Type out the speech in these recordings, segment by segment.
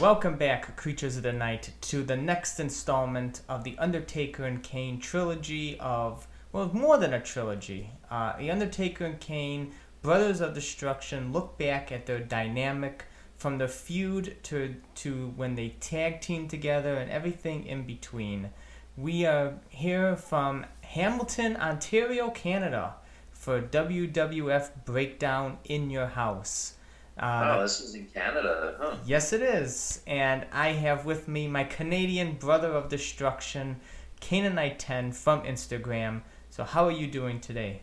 Welcome back, Creatures of the Night, to the next installment of the Undertaker and Kane trilogy of, well, more than a trilogy. Uh, the Undertaker and Kane, Brothers of Destruction, look back at their dynamic from the feud to, to when they tag team together and everything in between. We are here from Hamilton, Ontario, Canada for WWF Breakdown in Your House. Uh, oh, this is in Canada, huh? Yes, it is. And I have with me my Canadian brother of destruction, Kanenite10 from Instagram. So, how are you doing today?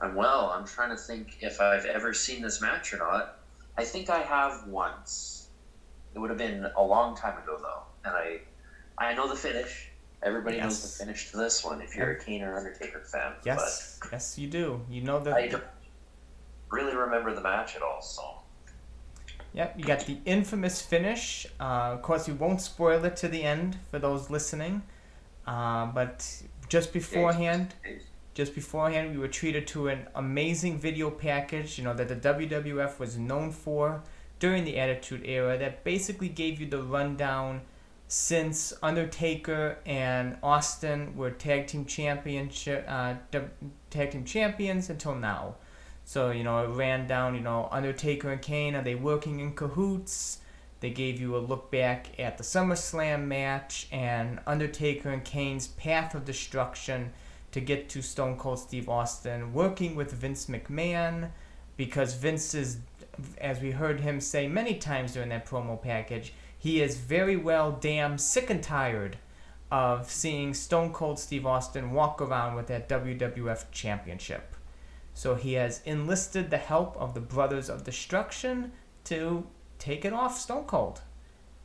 I'm well. I'm trying to think if I've ever seen this match or not. I think I have once. It would have been a long time ago, though. And I, I know the finish. Everybody yes. knows the finish to this one if you're a Kane or Undertaker fan. Yes, yes, you do. You know the. I, really remember the match at all. So. Yep, you got the infamous finish. Uh, of course, we won't spoil it to the end for those listening. Uh, but just beforehand, just beforehand, we were treated to an amazing video package. You know that the WWF was known for during the Attitude Era. That basically gave you the rundown since Undertaker and Austin were tag team championship, uh, tag team champions until now. So, you know, it ran down, you know, Undertaker and Kane, are they working in cahoots? They gave you a look back at the SummerSlam match and Undertaker and Kane's path of destruction to get to Stone Cold Steve Austin, working with Vince McMahon because Vince is, as we heard him say many times during that promo package, he is very well damn sick and tired of seeing Stone Cold Steve Austin walk around with that WWF Championship. So he has enlisted the help of the Brothers of Destruction to take it off Stone Cold.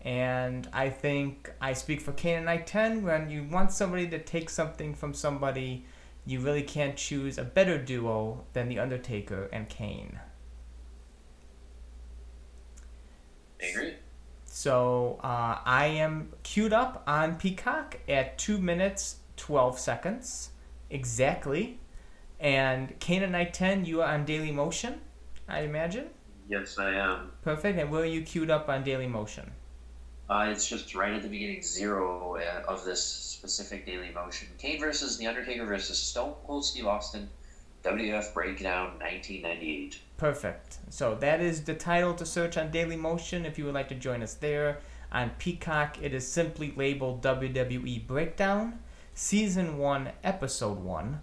And I think I speak for Kanenite10 when you want somebody to take something from somebody, you really can't choose a better duo than The Undertaker and Kane. Agree. So uh, I am queued up on Peacock at 2 minutes 12 seconds exactly. And Kanenite10, you are on Daily Motion, I imagine? Yes, I am. Perfect. And where are you queued up on Daily Motion? Uh, it's just right at the beginning, zero uh, of this specific Daily Motion. Kane versus The Undertaker versus Stone Cold Steve Austin, WF Breakdown 1998. Perfect. So that is the title to search on Daily Motion if you would like to join us there. On Peacock, it is simply labeled WWE Breakdown, Season 1, Episode 1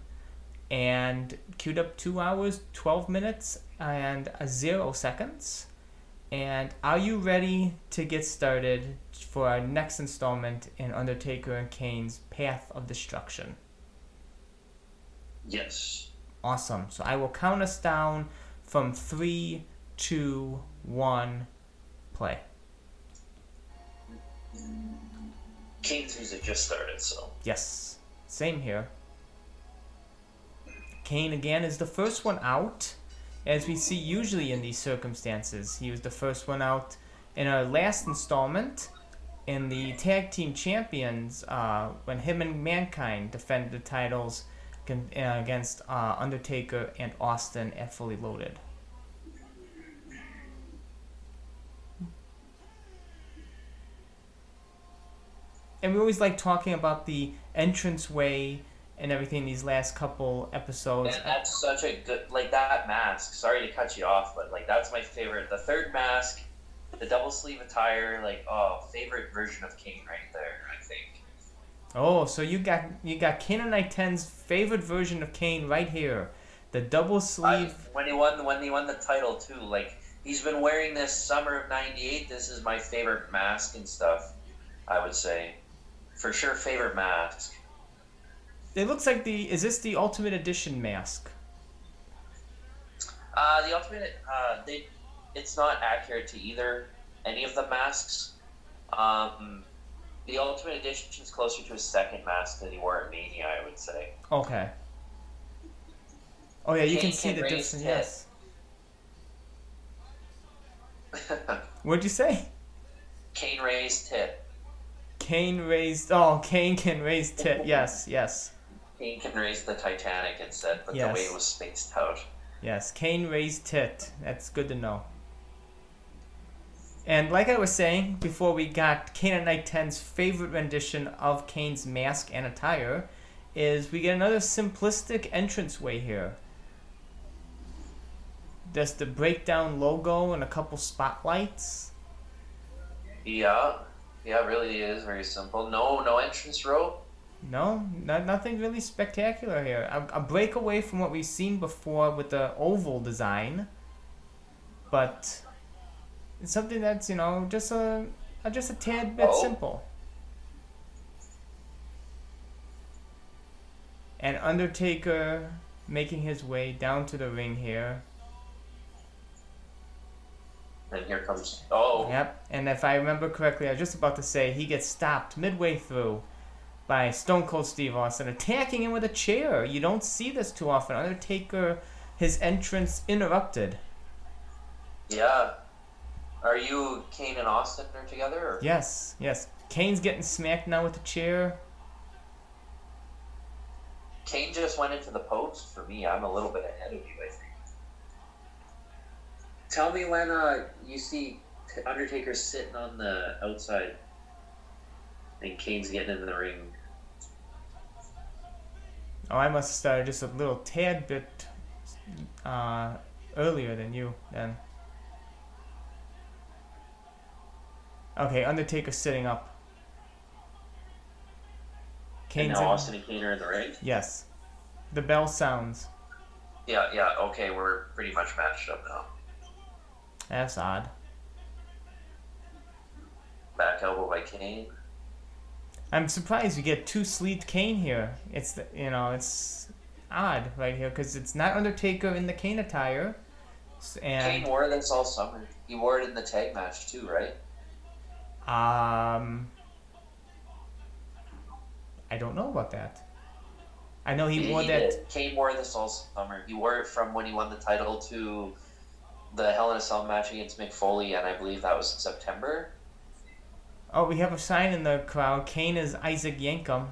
and queued up two hours, 12 minutes, and zero seconds. And are you ready to get started for our next installment in Undertaker and Kane's Path of Destruction? Yes. Awesome. So I will count us down from three, two, one, play. Kane's music just started, so. Yes. Same here. Kane again is the first one out, as we see usually in these circumstances. He was the first one out in our last installment in the Tag Team Champions uh, when him and Mankind defended the titles uh, against uh, Undertaker and Austin at Fully Loaded. And we always like talking about the entranceway and everything these last couple episodes. And that's such a good like that mask. Sorry to cut you off, but like that's my favorite. The third mask, the double sleeve attire, like oh, favorite version of Kane right there. I think. Oh, so you got you got Kanenite10's favorite version of Kane right here, the double sleeve. I, when he won when he won the title too, like he's been wearing this summer of '98. This is my favorite mask and stuff. I would say, for sure, favorite mask. It looks like the. Is this the Ultimate Edition mask? Uh, the Ultimate. Uh, they. It's not accurate to either any of the masks. Um, the Ultimate Edition is closer to a second mask than he wore at Mania, I would say. Okay. Oh yeah, you Kane can see the difference. Yes. What'd you say? Kane raised tit. Kane raised. Oh, Kane can raise tit. Yes, yes. Kane can raise the Titanic it said, but yes. the way it was spaced out. Yes, Kane raised it. That's good to know. And like I was saying before, we got Kanenite10's favorite rendition of Kane's mask and attire. Is we get another simplistic entranceway here. Just the breakdown logo and a couple spotlights. Yeah, yeah, it really is very simple. No, no entrance rope. No, not, nothing really spectacular here. A, a break away from what we've seen before with the oval design, but it's something that's you know just a, a just a tad bit Oh. simple. And Undertaker making his way down to the ring here. And here comes. Oh, Yep. And if I remember correctly, I was just about to say he gets stopped midway through by Stone Cold Steve Austin attacking him with a chair. You don't see this too often. Undertaker, his entrance interrupted. yeah. Are you Kane and Austin are together? Or? Yes, yes. Kane's getting smacked now with the chair. Kane just went into the post for me. I'm a little bit ahead of you, I think. Tell me when uh, you see Undertaker sitting on the outside and Kane's getting into the ring. Oh, I must have started just a little tad bit uh, earlier than you then. Okay, Undertaker sitting up. And Kane's now in- Austin and Kane are in the ring? Yes. The bell sounds. Yeah, yeah, okay, we're pretty much matched up now. That's odd. Back elbow by Kane. I'm surprised we get two sleeved Kane here. It's the, you know it's odd right here because it's not Undertaker in the Kane attire, S- Kane and wore this all summer. He wore it in the tag match too, right? um, I don't know about that. I know he wore that. did. Kane wore this all summer. He wore it from when he won the title to the Hell in a Cell match against Mick Foley, and I believe that was in September. Oh, we have a sign in the crowd. Kane is Isaac Yankem.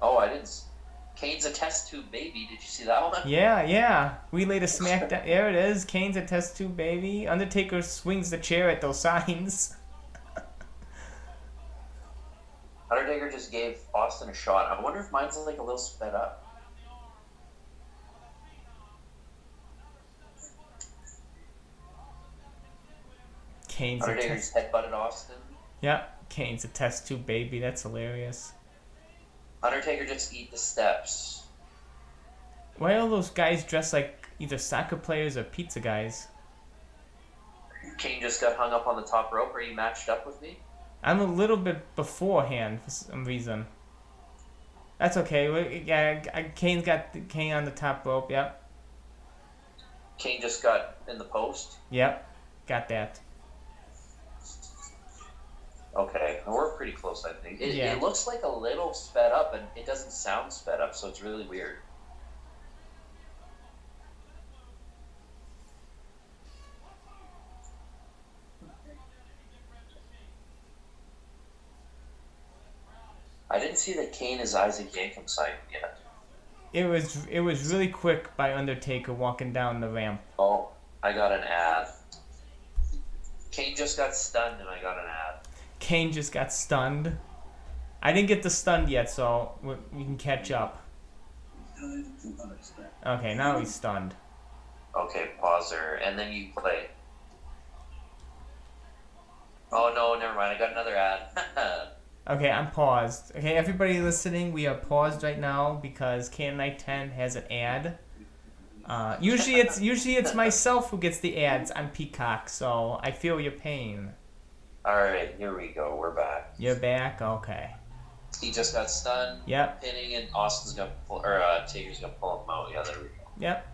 Oh, I didn't. Kane's a test tube baby. Did you see that one? Yeah, yeah. We laid a smackdown. There it is. Kane's a test tube baby. Undertaker swings the chair at those signs. Undertaker just gave Austin a shot. I wonder if mine's like a little sped up. Kane's a test. headbutted Austin. Yeah, Kane's a test tube baby. That's hilarious. Undertaker just eat the steps. Why are all those guys dressed like either soccer players or pizza guys? Kane just got hung up on the top rope. Are you matched up with me? I'm a little bit beforehand for some reason. That's okay. Yeah, Kane's got Kane on the top rope. Yep, Kane just got in the post. yep, got that. Okay, we're pretty close, I think. It, Yeah. it looks like a little sped up, and it doesn't sound sped up, so it's really weird. I didn't see that Kane is Isaac Yankem signed yet. It was it was really quick by Undertaker walking down the ramp. Oh, I got an ad. Kane just got stunned, and I got an ad. Kane just got stunned. I didn't get the stunned yet, so we, can catch up. Okay, now he's stunned. Okay, pause and then you play. Oh no, never mind. I got another ad. Okay, I'm paused. Okay, everybody listening, we are paused right now because Kanenite10 has an ad. Uh, usually it's usually it's myself who gets the ads on Peacock, so I feel your pain. All right, here we go. We're back. You're back, okay. He just got stunned, Yep, pinning, and Austin's gonna pull, or uh, Taker's gonna pull him out. Yeah, there we go. yep.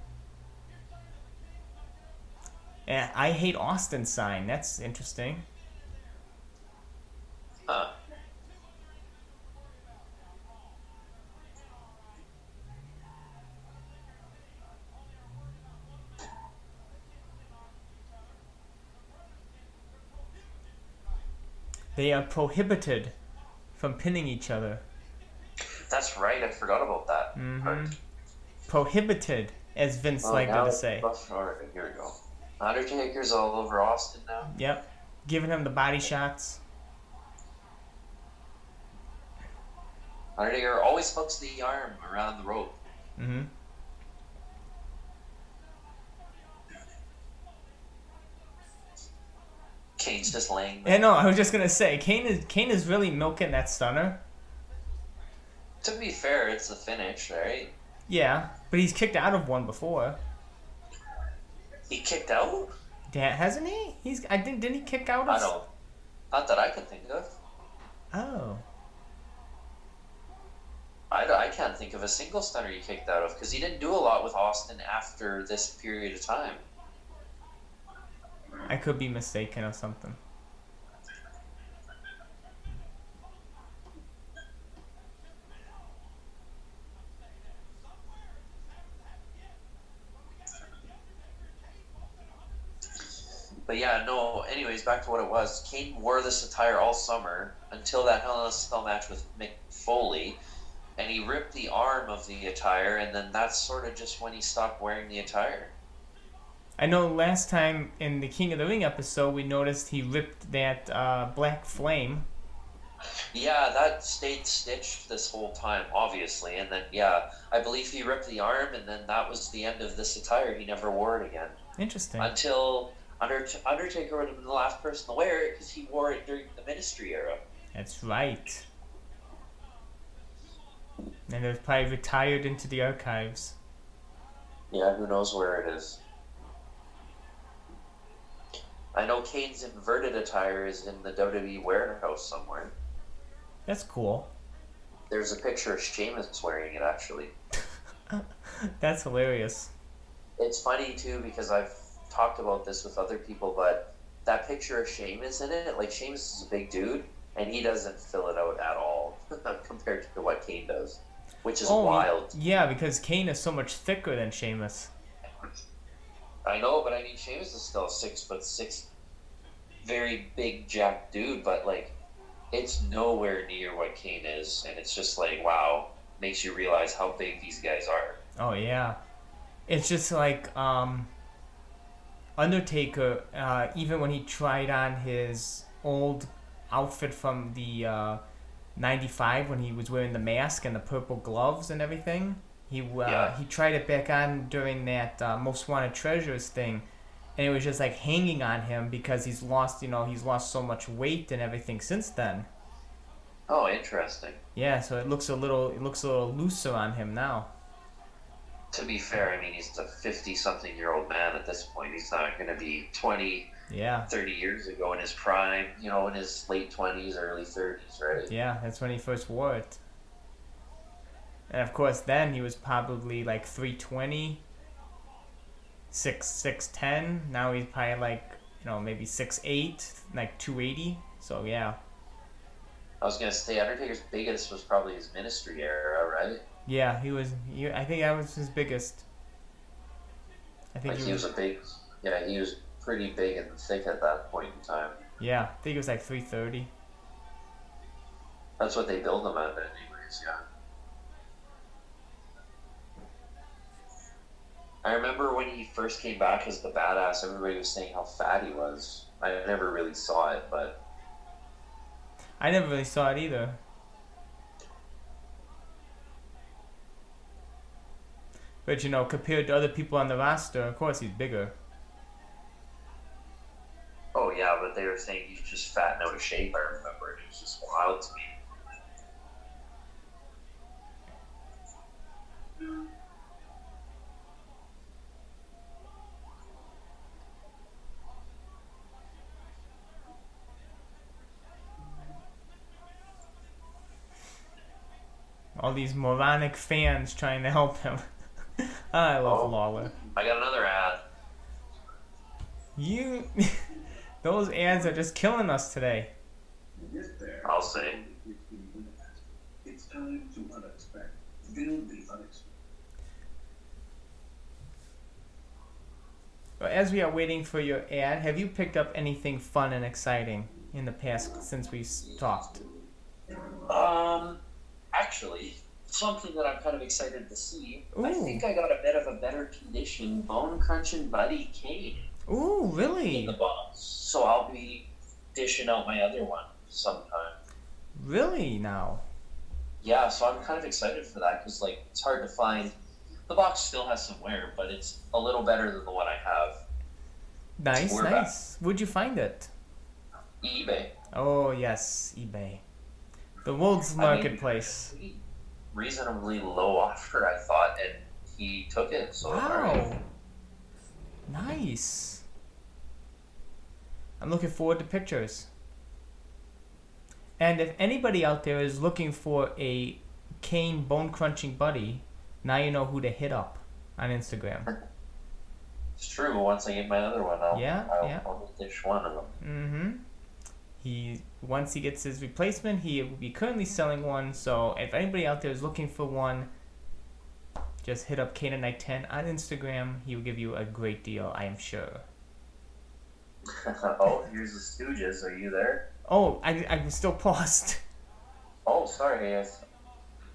And I hate Austin sign. That's interesting. Huh. They are prohibited from pinning each other. That's right. I forgot about that Mhm. part. Prohibited, as Vince Oh, liked to say. All right, here we go. Undertaker's all over Austin now. Yep. Giving him the body shots. Undertaker always hooks the arm around the rope. Mm-hmm. Kane's just laying. Yeah, no, I was just gonna say Kane is Kane is really milking that stunner. To be fair, it's the finish, right? Yeah, but he's kicked out of one before. He kicked out? Yeah, hasn't he? He's I think didn't he kick out I of don't. Not that I can think of. Oh. I, I can't think of a single stunner he kicked out of because he didn't do a lot with Austin after this period of time. I could be mistaken or something. But yeah, no. Anyways, back to what it was. Kane wore this attire all summer until that Hell in a Cell match with Mick Foley, and he ripped the arm of the attire, and then that's sort of just when he stopped wearing the attire. I know last time in the King of the Ring episode we noticed he ripped that uh, black flame. Yeah, that stayed stitched this whole time, obviously, and then yeah, I believe he ripped the arm, and then that was the end of this attire. He never wore it again Interesting. until Under- Undertaker would have been the last person to wear it because he wore it during the Ministry era. That's right. And it was probably retired into the archives. Yeah, who knows where it is. I know Kane's inverted attire is in the WWE warehouse somewhere. That's cool. There's a picture of Sheamus wearing it actually. That's hilarious. It's funny too because I've talked about this with other people, but that picture of Sheamus in it, like Sheamus is a big dude, and he doesn't fill it out at all compared to what Kane does, which is Oh, wild. Yeah, because Kane is so much thicker than Sheamus. I know, but I mean, Sheamus is still six foot six, very big jack dude, but like, it's nowhere near what Kane is, and it's just like, wow, makes you realize how big these guys are. Oh yeah, it's just like um, Undertaker. Uh, even when he tried on his old outfit from the uh, '95 when he was wearing the mask and the purple gloves and everything, he uh, Yeah. he tried it back on during that uh, Most Wanted Treasures thing, and it was just like hanging on him because he's lost. You know, he's lost so much weight and everything since then. Oh, interesting. Yeah, so it looks a little it looks a little looser on him now. To be fair, I mean, he's a 50 something year old man at this point. He's not going to be 20, Yeah. 30 years ago in his prime, you know, in his late 20s, early 30s, right? Yeah, that's when he first wore it. And of course, then he was probably like 320, 6, 6'10. Now he's probably like, you know, maybe 6'8, like 280. So yeah. I was going to say, Undertaker's biggest was probably his ministry era, right? Yeah, he was, he, I think that was his biggest. I think Like, he he was, was a big, yeah, he was pretty big and thick at that point in time. yeah, I think it was like 330. That's what they build him at, anyways, yeah. I remember when he first came back as the badass, everybody was saying how fat he was. I never really saw it, but I never really saw it either. But you know, compared to other people on the roster, of course he's bigger. oh yeah, but they were saying he's just fat and out of shape. I remember, and it was just wild to me. All these moronic fans trying to help him. I love Oh. Lawler. I got another ad. You, those ads are just killing us today. I'll say. It's time to unexpect. Feel the unexpected. As we are waiting for your ad, have you picked up anything fun and exciting in the past since we talked? Um, actually, something that I'm kind of excited to see. I think I got a bit of a better condition bone crunching buddy Kane. Ooh, really? in the box. So I'll be dishing out my other one sometime. Really now? Yeah, so I'm kind of excited for that because like it's hard to find. The box still has some wear, but it's a little better than the one I have. Nice, We're back. nice. Where'd you find it? eBay. Oh yes, eBay. The world's I mean, marketplace. Reasonably low offer, I thought, and he took it. So. Wow. Nice. I'm looking forward to pictures. And if anybody out there is looking for a Kane bone crunching buddy, now you know who to hit up on Instagram. it's true. But once I get my other one, I'll Yeah, I'll, yeah. I'll dish one of them. Mm-hmm. He once he gets his replacement, he will be currently selling one. So if anybody out there is looking for one, just hit up Kanenite10 on Instagram. He will give you a great deal, I am sure. oh, here's the Stooges. Are you there? Oh, I I was still paused. Oh, sorry. I-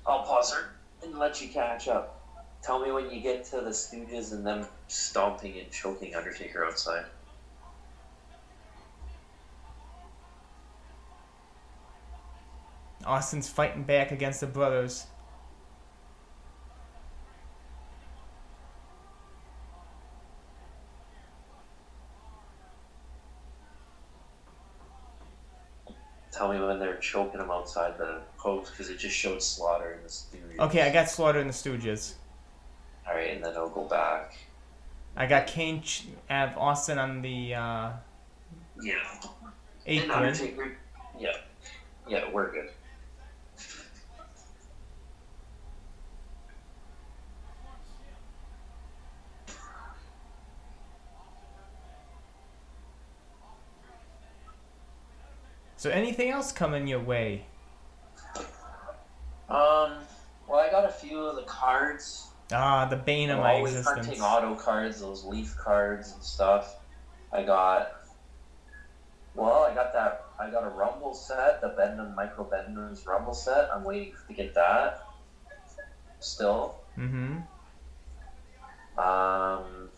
I'll pause her and let you catch up. Tell me when you get to the Stooges and them stomping and choking Undertaker outside. Austin's fighting back against the brothers. Tell me when they're choking him outside the post because it just showed Slaughter in the Stooges. Okay, I got Slaughter in the Stooges. All right, and then I'll go back. I got Kane, Ch- I have Austin on the uh, Yeah. eighth And grid. Undertaker. Yeah. Yeah, we're good. So anything else coming your way? Um. Well, I got a few of the cards. Ah, the bane of I'm my always existence. hunting auto cards, those leaf cards and stuff. I got. Well, I got that. I got a Rumble set, the Bend-Ems Micro Bend-Ems Rumble set. I'm waiting to get that. Still. Mm-hmm. Um.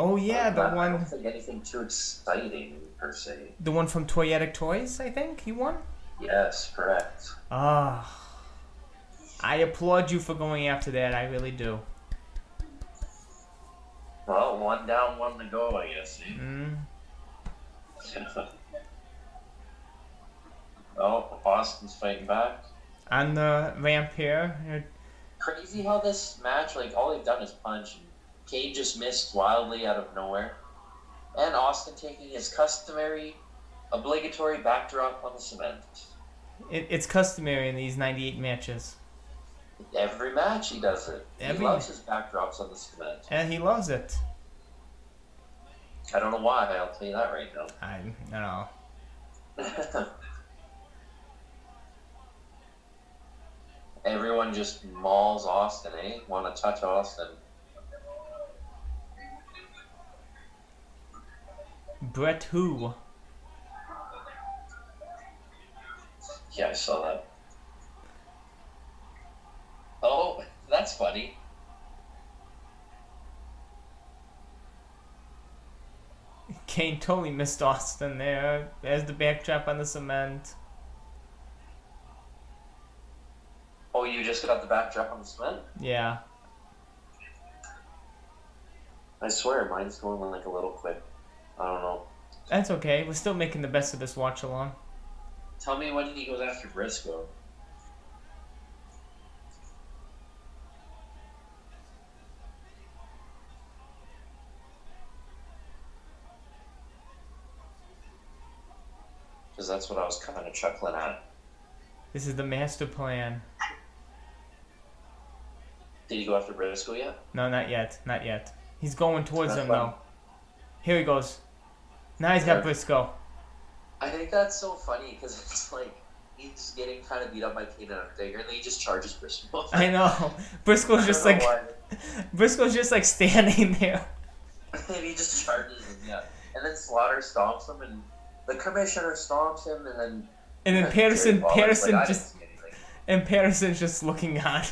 Oh yeah, the I one, don't think anything too exciting per se. the one from Toyetic Toys. I think you won. Yes, correct. Ah, I applaud you for going after that. I really do. Well, one down, one to go, I guess. eh? Mm. oh, Austin's fighting back. On the ramp here, Crazy how this match, like, all they've done is punch. Kane just missed wildly out of nowhere. And Austin taking his customary, obligatory backdrop on the cement. it, it's customary in these 98 matches, Every match he does it. Every- He loves his backdrops on the cement. and he loves it. I don't know why, I'll tell you that right now. I, I don't know. Everyone just mauls Austin, eh? Want to touch Austin. Brett who? Yeah, I saw that. Oh, that's funny. Kane totally missed Austin there. There's the backdrop on the cement. Oh, you just got the backdrop on the cement? Yeah. I swear, mine's going like a little quick. I don't know. That's okay. We're still making the best of this watch along. Tell me when he goes after Briscoe. Because that's what I was kind of chuckling at. This is the master plan. Did he go after Briscoe yet? No, not yet. Not yet. He's going towards him though. Here he goes. Now he's got. Briscoe. I think that's so funny because it's like he's getting kind of beat up by Kane Undertaker, and then he just charges Briscoe. I know. Briscoe's just like Briscoe's just like standing there. and he just charges him, yeah. And then Slaughter stomps him, and the commissioner stomps him, and then And then Patterson Patterson like, just and Patterson's just looking on.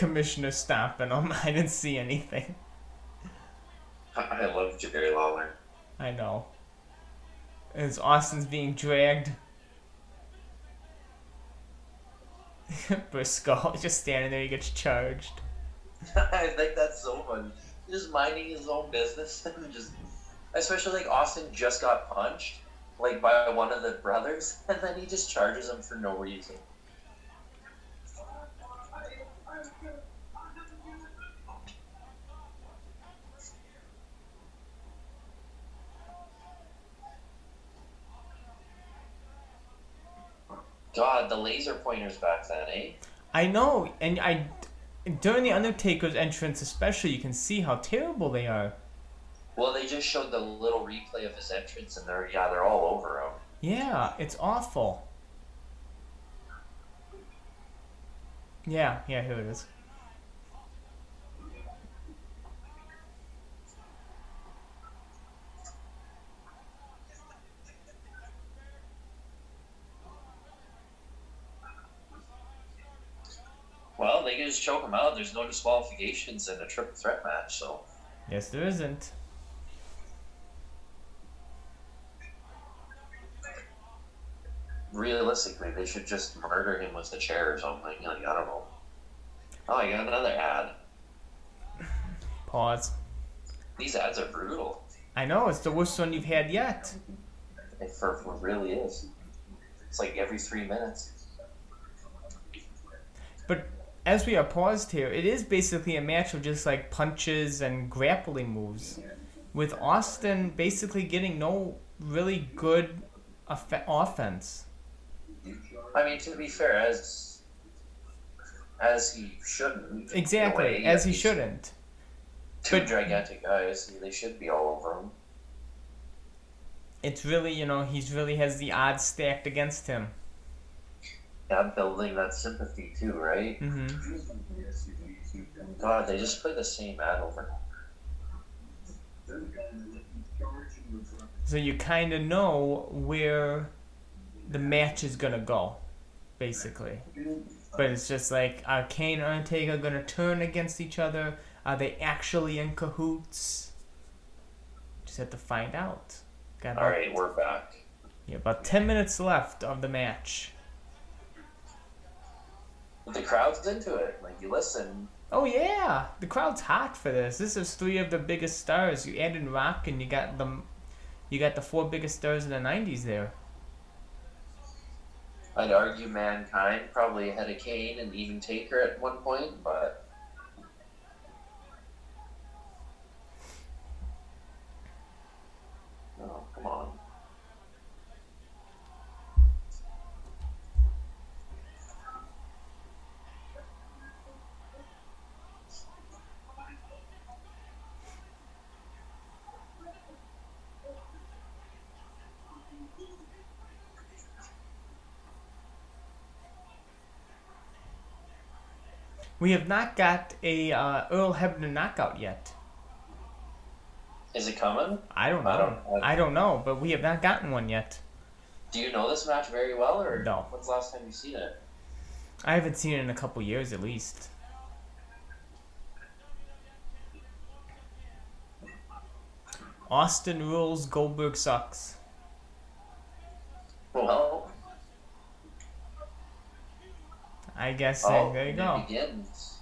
Commissioner stopping him. I didn't see anything. I love Jerry Lawler. I know. As Austin's being dragged. Briscoe just standing there, he gets charged. I think that's so fun. Just minding his own business and just, especially like Austin just got punched, like by one of the brothers, and then he just charges him for no reason. God, the laser pointers back then, eh? I know, and I during the Undertaker's entrance, especially, you can see how terrible they are. Well, they just showed the little replay of his entrance, and they're yeah, they're all over him. Yeah, it's awful. Yeah, yeah, here it is. Well, they can just choke him out. There's no disqualifications in a triple threat match, so Yes, there isn't. realistically, they should just murder him with the chair or something. Like, I don't know. Oh, I got another ad. Pause. These ads are brutal. I know, it's the worst one you've had yet. It for it really is. It's like every three minutes. But as we are paused here, it is basically a match of just like punches and grappling moves. With Austin basically getting no really good off- offense. I mean, to be fair, as as he shouldn't. Exactly, way, as he shouldn't. Two But- gigantic guys. They should be all over him. It's really, you know, he's really has the odds stacked against him. Yeah, building that sympathy too, right? hmm God, they just play the same ad over. So you kind of know where the match is gonna go, basically. But it's just like, are Kane and Undertaker gonna turn against each other? Are they actually in cahoots? Just have to find out. Got All about, we're back. yeah, about ten minutes left of the match. But the crowd's into it. Like you listen. Oh yeah, the crowd's hot for this. This is three of the biggest stars. You add in Rock, and you got the, You got the four biggest stars in the '90s there. I'd argue Mankind probably ahead of Kane and even Taker at one point, but oh come on. We have not got a uh, Earl Hebner knockout yet. Is it coming? I don't know. I don't- I don't know, but we have not gotten one yet. Do you know this match very well, or No. When's the last time you seen it? I haven't seen it in a couple years at least. Austin rules, Goldberg sucks. Well, I guess oh, there you go. begins.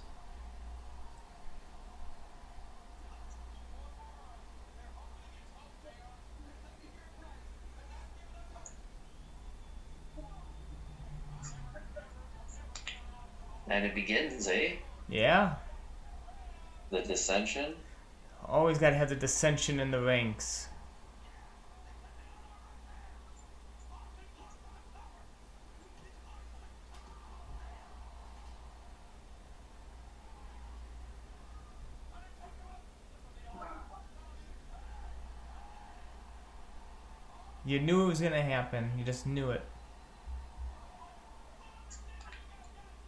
And it begins, eh? Yeah. The dissension. Always gotta have the dissension in the ranks. You knew it was gonna happen. You just knew it.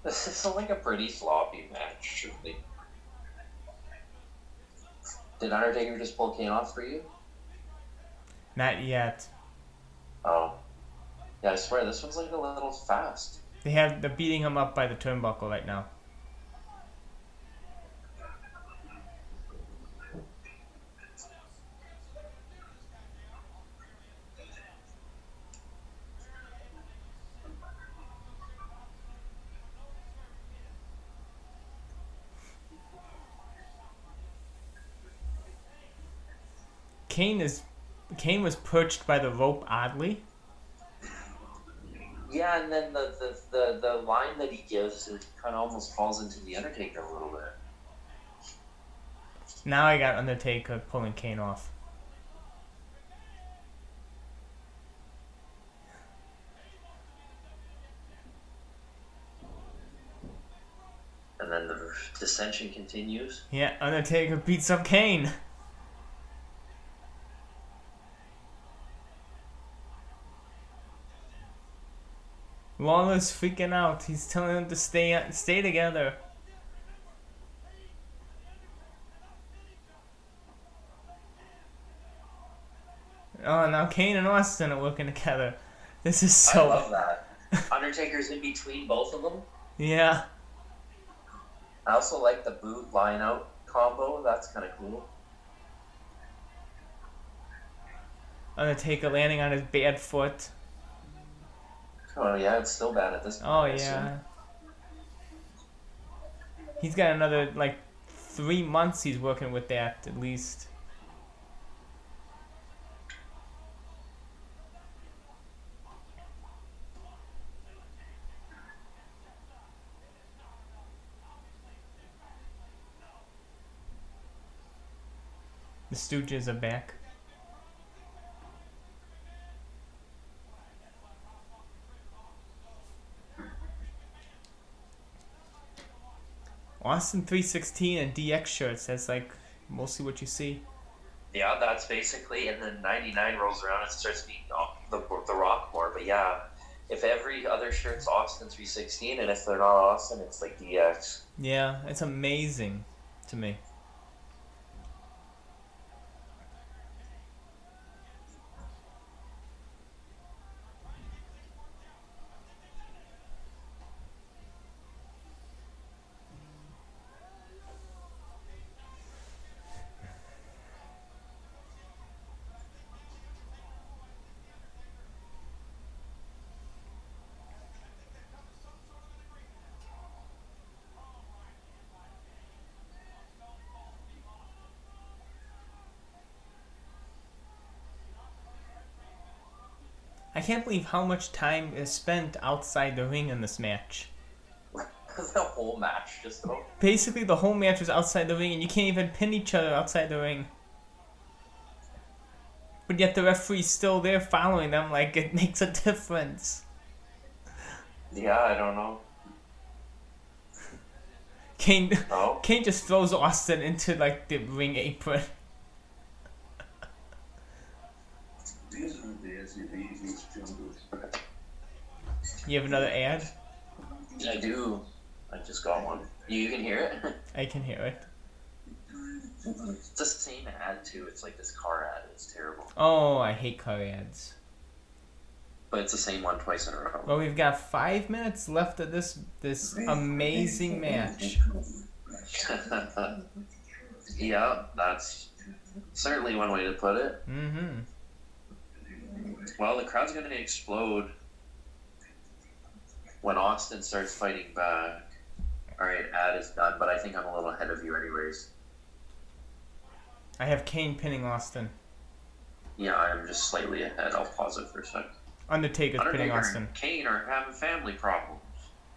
This is like a pretty sloppy match, truly. Did Undertaker just pull Kane off for you? Not yet. Oh. Yeah, I swear, this one's like a little fast. They have they're beating him up by the turnbuckle right now. Kane is Kane was perched by the rope oddly. Yeah, and then the, the, the, the line that he gives it kind of almost falls into the Undertaker a little bit. Now I got Undertaker pulling Kane off. And then the dissension continues. Yeah, Undertaker beats up Kane. Lawler's freaking out. He's telling them to stay stay together. Oh, now Kane and Austin are working together. This is so. I love that. Undertaker's in between both of them. Yeah. I also like the boot line out combo. That's kind of cool. Undertaker landing on his bad foot. Oh yeah, it's still bad at this point. Oh yeah. He's got another like three months he's working with that at least. The Stooges are back. Austin 316 and DX shirts. That's like mostly what you see. Yeah, that's basically, and then 99 rolls around and starts being the, the Rock more. But yeah, if every other shirt's Austin 316, and if they're not Austin, it's like DX. Yeah, it's amazing to me. I can't believe how much time is spent outside the ring in this match. the whole match just about. Basically, the whole match was outside the ring, and you can't even pin each other outside the ring. But yet the referee's still there following them, like it makes a difference. Yeah, I don't know. Kane, No. Kane just throws Austin into like the ring apron. These are the SUVs jungles. You have another ad? I do. I just got one. You can hear it. I can hear it. it's the same ad too. It's like this car ad. It's terrible, Oh, I hate car ads. but it's the same one twice in a row. Well, we've got five minutes left of this this amazing match. yeah, that's certainly one way to put it. Mm-hmm. Well, the crowd's going to explode when Austin starts fighting back. All right, ad is done, but I think I'm a little ahead of you, anyways. I have Kane pinning Austin. Yeah, I'm just slightly ahead. I'll pause it for a sec. Undertaker's pinning Undertaker Austin. and Kane are having family problems.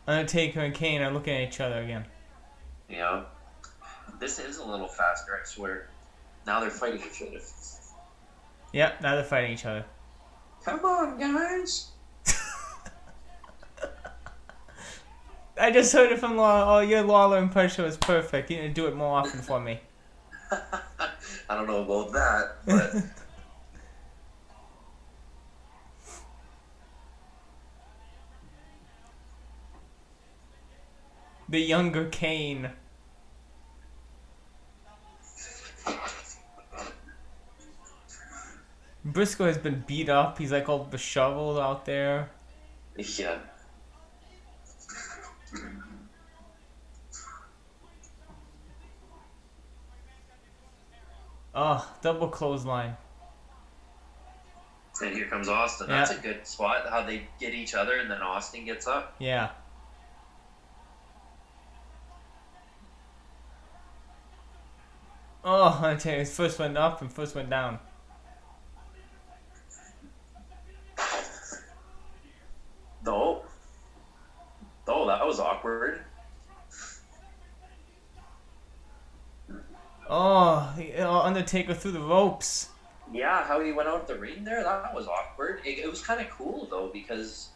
Undertaker and Kane are looking at each other again. Know, this is a little faster. I swear. Now they're fighting each other. Yep, now they're fighting each other. Come on, guys. I just heard it from Lawler. Oh, your Lawler impression was perfect. You need to do it more often for me. I don't know about that, but The younger Kane. Briscoe has been beat up. He's like all disheveled out there. yeah. Oh, double clothesline. And here comes Austin. Yeah. That's a good spot. How they get each other, and then Austin gets up. Yeah. Oh, I tell you, his first went up and first went down. No. No, that was awkward. Oh, Undertaker through the ropes. Yeah, how he went out of the ring there, that was awkward. It, it was kind of cool though because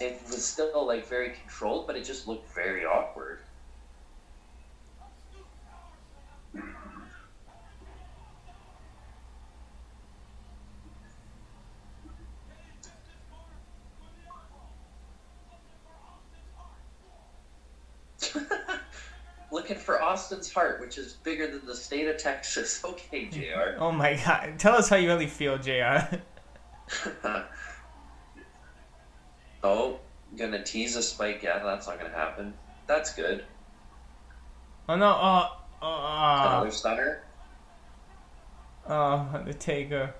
it was still like very controlled, but it just looked very awkward. Looking for Austin's heart, which is bigger than the state of Texas. Okay, JR. Oh my god. Tell us how you really feel, JR. oh, gonna tease a spike? Yeah, that's not gonna happen. That's good. oh no, oh, oh, Another oh, stunner. oh, Undertaker.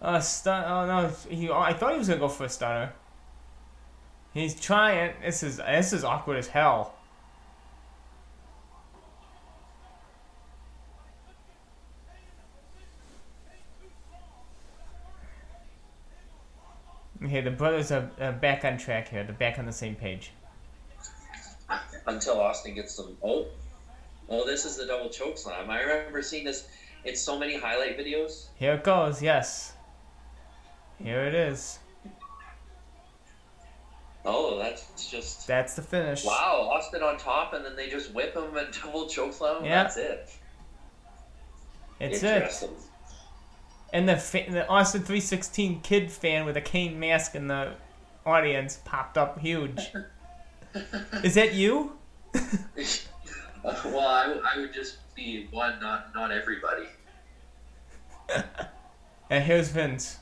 Uh, stun. Oh no, he. Oh, I thought he was gonna go for a stunner. He's trying. This is this is awkward as hell. Okay, the brothers are, are back on track here. They're back on the same page. Until Austin gets some. Oh, oh, this is the double choke slam. I remember seeing this in so many highlight videos. Here it goes. Yes. Here it is. Oh, that's just That's the finish. wow. Austin on top, and then they just whip him and double choke slam. Yeah. That's it. It's it. And the fa- the Austin 316 kid fan with a Kane mask in the audience popped up huge. Is that you? well, I, w- I would just be one, not not everybody. And here's Vince.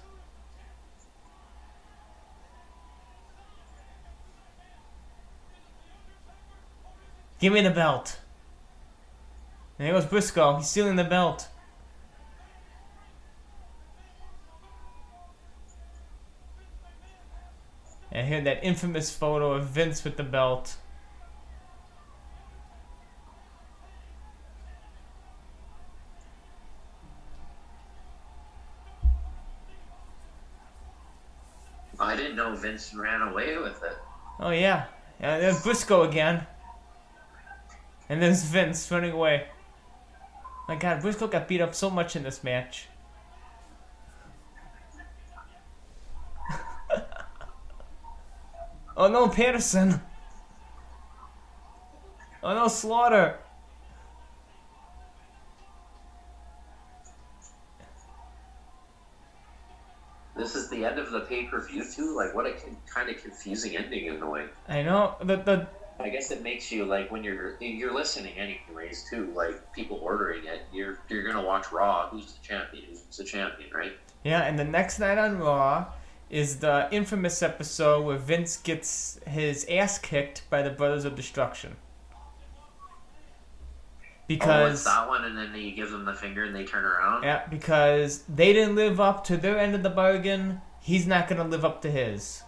Give me the belt. And here goes Briscoe. He's stealing the belt. And here that infamous photo of Vince with the belt. I didn't know Vince ran away with it. Oh yeah, yeah. There's Briscoe again, and there's Vince running away. My God, Briscoe got beat up so much in this match. Oh no, Patterson. Oh no, Slaughter. This is the end of the pay per view too. Like, what a con- kind of confusing ending in a way. I know the the I guess it makes you like when you're you're listening anyways too. Like people ordering it, you're you're gonna watch Raw. Who's the champion? Who's the champion? Right? Yeah, and the next night on Raw is the infamous episode where Vince gets his ass kicked by the Brothers of Destruction. oh, Because that one, and then he gives them the finger, and they turn around. yeah, because they didn't live up to their end of the bargain, he's not gonna live up to his.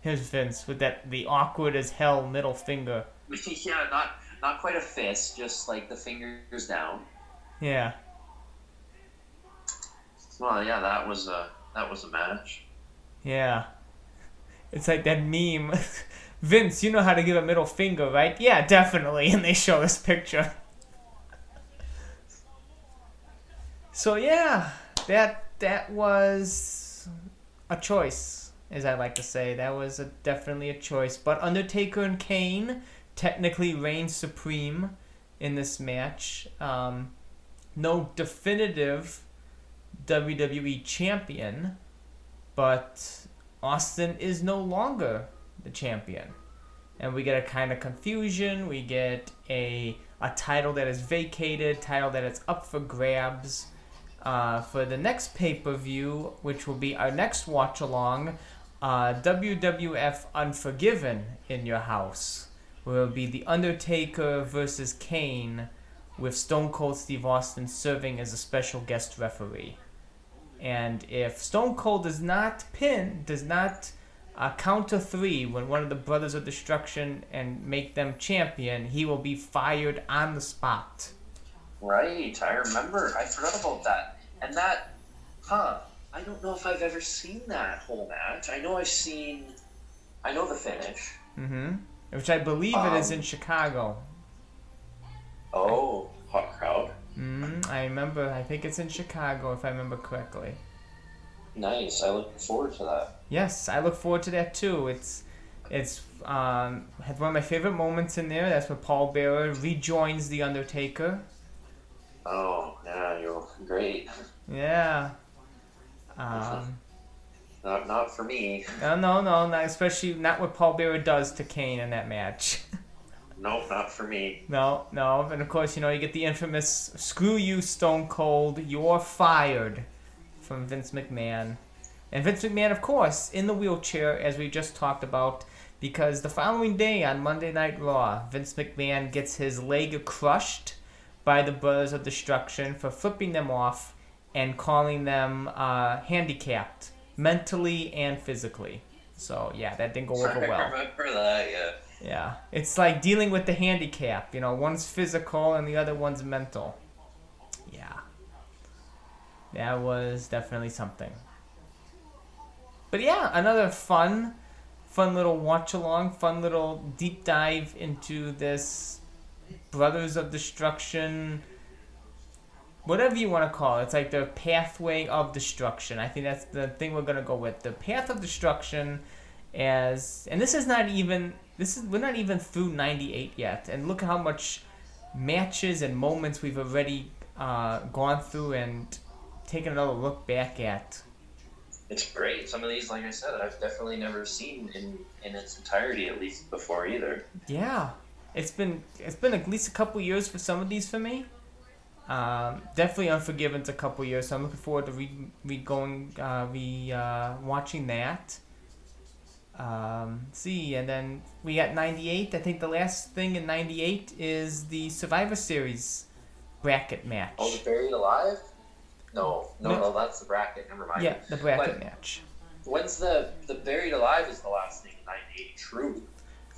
Here's Vince with that the awkward as hell middle finger. yeah, not not quite a fist, just like the fingers down. Yeah. Well, yeah, that was a that was a match. Yeah. It's like that meme. Vince, you know how to give a middle finger, right? Yeah, definitely. And they show this picture. So yeah, that that was a choice, as I like to say. That was a, definitely a choice. But Undertaker and Kane technically reign supreme in this match. Um, no definitive WWE champion, but Austin is no longer the champion. And we get a kind of confusion. We get a a title that is vacated, title that is up for grabs. Uh, for the next pay per view, which will be our next watch along, uh, WWF Unforgiven in your house, will be The Undertaker versus Kane, with Stone Cold Steve Austin serving as a special guest referee. And if Stone Cold does not pin, does not uh, to three when one of the Brothers of Destruction and make them champion, he will be fired on the spot. Right, I remember. I forgot about that. And that, huh? I don't know if I've ever seen that whole match. I know I've seen, I know the finish. Mm-hmm. Which I believe it is Um, in Chicago. Oh, hot crowd. Mm, I remember. I think it's in Chicago, if I remember correctly. Nice. I look forward to that. Yes, I look forward to that too. It's it's um had one of my favorite moments in there. That's where Paul Bearer rejoins the Undertaker. Oh, yeah, you're great. Yeah. Um, Not, not for me. no, no, no, not especially not what Paul Bearer does to Kane in that match. Nope, not for me. no, no, and of course you know you get the infamous "Screw you, Stone Cold, you're fired" from Vince McMahon, and Vince McMahon, of course, in the wheelchair as we just talked about, because the following day on Monday Night Raw, Vince McMahon gets his leg crushed by the Brothers of Destruction for flipping them off and calling them uh, handicapped mentally and physically. So yeah, that didn't go over well. I remember that, yeah. Yeah, it's like dealing with the handicap. You know, one's physical and the other one's mental. Yeah, that was definitely something. But yeah, another fun, fun little watch along, fun little deep dive into this Brothers of Destruction. Whatever you want to call it, it's like the pathway of destruction. I think that's the thing we're gonna go with. The path of destruction, as and this is not even this is we're not even through 98 yet and look how much matches and moments we've already uh, gone through and taken another look back at It's great. Some of these, like I said, I've definitely never seen in, in its entirety, at least before either. yeah it's been it's been at least a couple years for some of these for me um, definitely unforgiven's a couple years so i'm looking forward to re, re going uh, re uh, watching that um, see and then we got 98 i think the last thing in 98 is the survivor series bracket match Oh, the Buried Alive? No, no, No. no, that's the bracket. Never mind. Yeah, the bracket But- match. When's the the Buried Alive is the last thing in '98? True.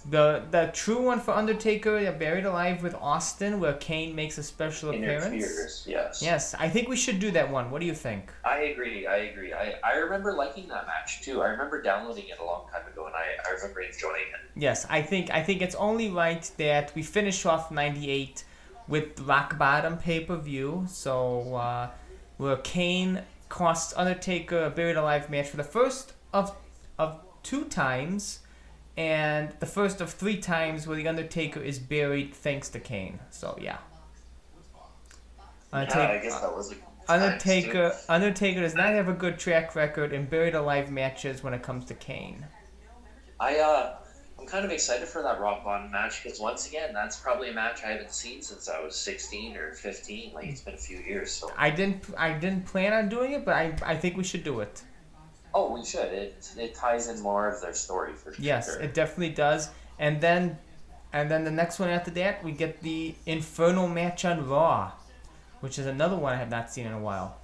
The the true one for Undertaker, they're buried alive with Austin, where Kane makes a special appearance. Yes. Yes, I think we should do that one. What do you think? I agree. I agree. I, I remember liking that match too. I remember downloading it a long time ago, and I, I remember enjoying it. Yes, I think I think it's only right that we finish off '98 with Rock Bottom pay per view. So uh, where Kane costs Undertaker a buried alive match for the first of of two times, and the first of three times where the Undertaker is buried thanks to Kane. So yeah. yeah, I guess that was a Undertaker Undertaker does not have a good track record in buried alive matches when it comes to Kane. I uh, I'm kind of excited for that Rock Bottom match because once again, that's probably a match I haven't seen since I was 16 or 15. Like it's been a few years. So I didn't I didn't plan on doing it, but I, I think we should do it. Oh, we should. It it ties in more of their story for sure. Yes, it definitely does. And then and then the next one after that we get the Inferno match on Raw, which is another one I have not seen in a while.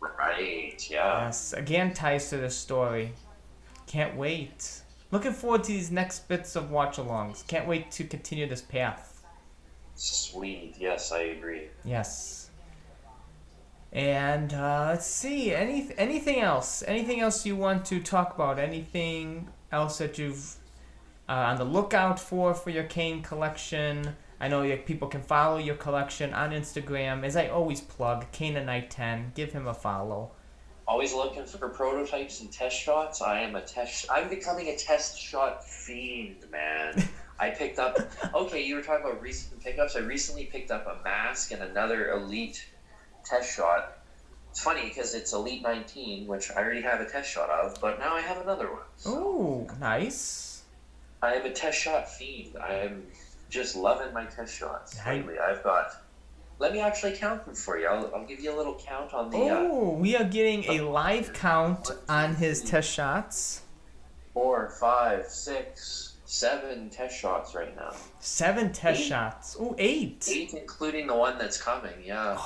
Right. Yeah. Yes, again ties to the story. Can't wait. Looking forward to these next bits of watch alongs. Can't wait to continue this path. Sweet. Yes, I agree. Yes. And uh, let's see. Any anything else? Anything else you want to talk about? Anything else that you've uh, on the lookout for for your Kane collection? I know your people can follow your collection on Instagram. As I always plug, Kanenite10. Give him a follow. Always looking for prototypes and test shots. I am a test. I'm becoming a test shot fiend, man. I picked up. Okay, you were talking about recent pickups. I recently picked up a mask and another elite test shot. It's funny because it's Elite 19, which I already have a test shot of, but now I have another one. So Ooh, nice. I am a test shot fiend. I am just loving my test shots I- lately. I've got. Let me actually count them for you. I'll, I'll give you a little count on the. Uh, Oh, we are getting a live count on his test shots. four, five, six, seven test shots right now. Seven test Eight. shots. Ooh, eight. Eight, including the one that's coming. Yeah.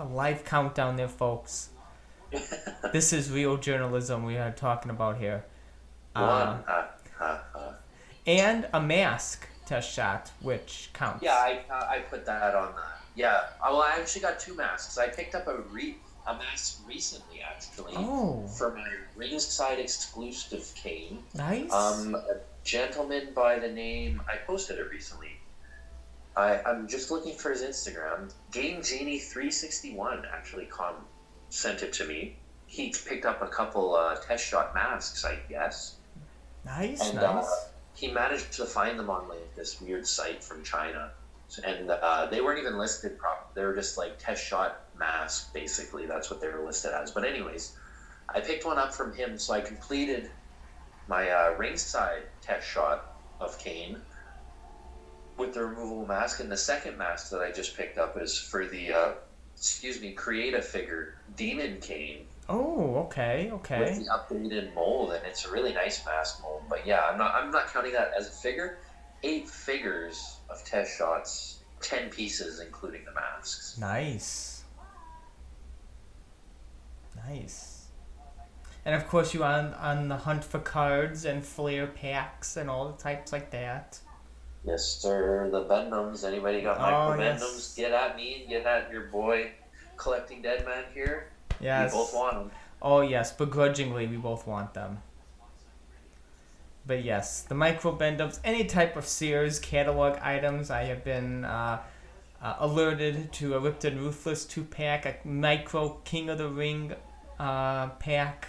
A live countdown there, folks. This is real journalism we are talking about here. one. Uh, Uh, uh, uh. and a mask test shot, which counts. Yeah, I uh, I put that on. Uh, yeah. Uh, Well, I actually got two masks. I picked up a re. a mask recently, actually, Oh, for my ringside exclusive Kane. nice. Um, a gentleman by the name I posted it recently. I I'm just looking for his Instagram. Game Genie three sixty one actually com sent it to me. He picked up a couple uh, test shot masks, I guess, nice, and nice. uh, he managed to find them on like this weird site from China. And uh, they weren't even listed properly. They were just like test shot mask, basically. That's what they were listed as. But anyways, I picked one up from him, so I completed my uh, ringside test shot of Kane with the removable mask, and the second mask that I just picked up is for the uh, excuse me, create a figure Demon Kane. oh, okay, okay. with the updated mold, and it's a really nice mask mold. But yeah, I'm not I'm not counting that as a figure. Eight figures of test shots, ten pieces including the masks. Nice. Nice. And of course, you on on the hunt for cards and flare packs and all the types like that. Yes, sir. The Bend-Ems. Anybody got Oh, Michael yes. Bend-Ems? Get at me. Get at your boy collecting Deadman here. Yes. We both want them. Oh yes, begrudgingly we both want them. But yes, the micro Bend-Ems, any type of Sears catalog items, I have been uh, uh, alerted to a Ripped and Ruthless two pack, a micro King of the Ring uh, pack.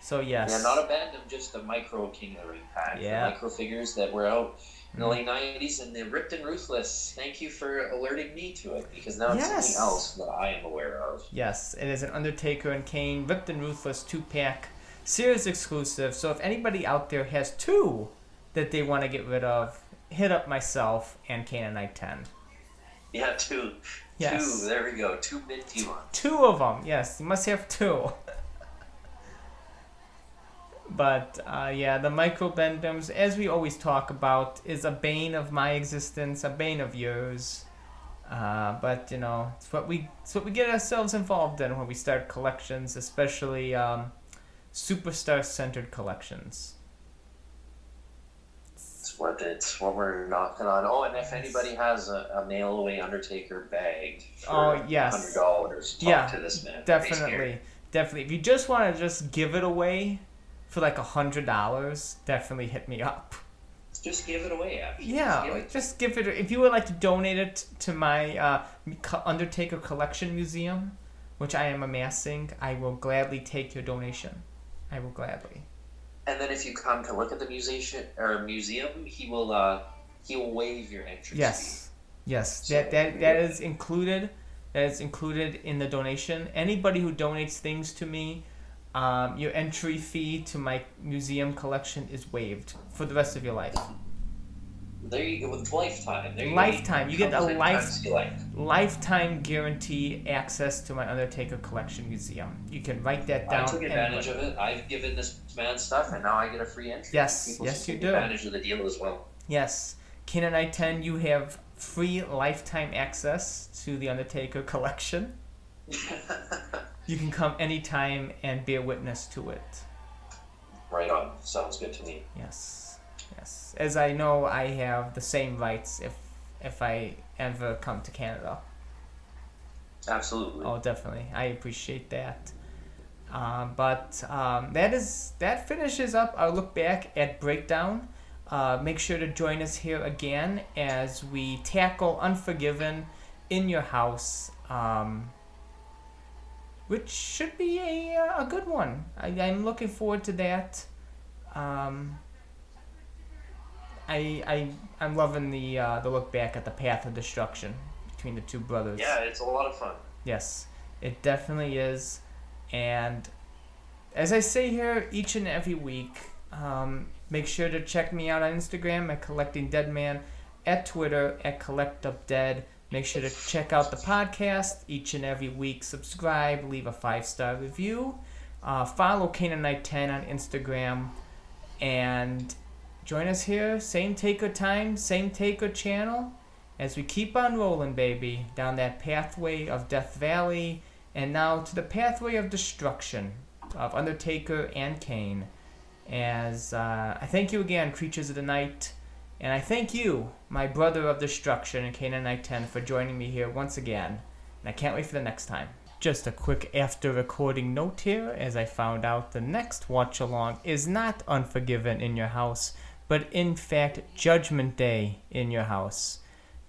So yes. Yeah, not a Bend-Em, just a micro King of the Ring pack. Yeah. The micro figures that were out in the late '90s, and the Ripped and Ruthless. Thank you for alerting me to it because now it's Yes. something else that I am aware of. Yes, it is an Undertaker and Kane Ripped and Ruthless two pack Sears exclusive. So if anybody out there has two that they want to get rid of, hit up myself and Kanenite10. Yeah, two. Yes. Two. There we go. Two minty ones. Two of them, yes, you must have two. But uh, yeah, the micro Bend-Ems, as we always talk about, is a bane of my existence, a bane of yours. Uh, but you know, it's what we it's what we get ourselves involved in when we start collections, especially um, superstar centered collections. It's what it's what we're knocking on. Oh, and if anybody has a, a mail away Undertaker bag Oh, yes. hundred dollars, Yeah, to this man. Definitely, definitely. If you just want to just give it away for like a hundred dollars, definitely hit me up. Just give it away. Actually. Yeah, Just give it. just give it. If you would like to donate it to my uh, Undertaker Collection Museum, which I am amassing, I will gladly take your donation. I will gladly. And then if you come to look at the museum or museum, he will uh he will waive your entry. fee. Yes, yes, So- that that that is included. That is included in the donation. Anybody who donates things to me, um, your entry fee to my museum collection is waived for the rest of your life. There you go with lifetime. There you Lifetime. Go. You get a life- times you like. Lifetime guarantee access to my Undertaker Collection Museum. You can write that down. I took advantage of it. I've given this man stuff, and now I get a free entry. Yes, People yes, you do. Advantage of the deal as well. Yes. Kanenite10, you have free lifetime access to the Undertaker collection. You can come anytime and bear witness to it. right on. Sounds good to me. Yes. Yes. As I know, I have the same rights if if I ever come to Canada. Absolutely. Oh, definitely. I appreciate that. Um, but um, that is that finishes up our look back at Breakdown. Uh, make sure to join us here again as we tackle Unforgiven in your house, um, which should be a, uh, a good one. I, I'm looking forward to that. Um, I, I, I'm loving the, uh, the look back at the path of destruction between the two brothers. Yeah, it's a lot of fun. Yes, it definitely is. And as I say here each and every week, um, make sure to check me out on Instagram at Collecting Deadman, at Twitter at CollectUpDead. Make sure to check out the podcast each and every week. Subscribe, leave a five star review, uh, follow Kanenite10 on Instagram, and join us here, same taker time, same taker channel as we keep on rolling, baby, down that pathway of Death Valley and now to the pathway of destruction of Undertaker and Kane. As uh, I thank you again, creatures of the night, and I thank you, my brother of destruction and and 10, for joining me here once again. And I can't wait for the next time. just a quick after recording note here as I found out the next watch along is not Unforgiven in your house, but in fact Judgment Day in your house.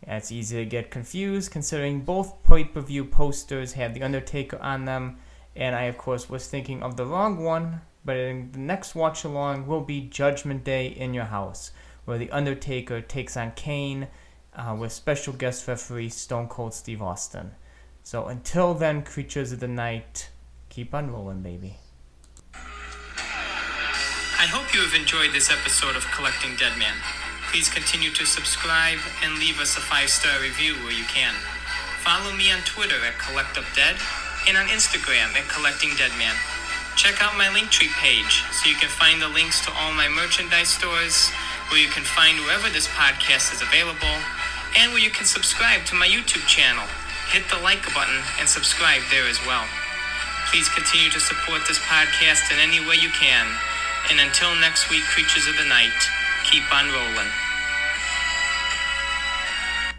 It's easy to get confused considering both pay per view posters have The Undertaker on them, and I, of course, was thinking of the wrong one, but the next watch along will be Judgment Day in your house, where The Undertaker takes on Kane uh, with special guest referee Stone Cold Steve Austin. So until then, creatures of the night, keep on rolling, baby. I hope you have enjoyed this episode of Collecting Deadman. Please continue to subscribe and leave us a five star review where you can. Follow me on Twitter at CollectUpDead and on Instagram at Collecting Deadman. Check out my Linktree page so you can find the links to all my merchandise stores, where you can find wherever this podcast is available, and where you can subscribe to my YouTube channel. Hit the like button and subscribe there as well. Please continue to support this podcast in any way you can. And until next week, creatures of the night, keep on rolling.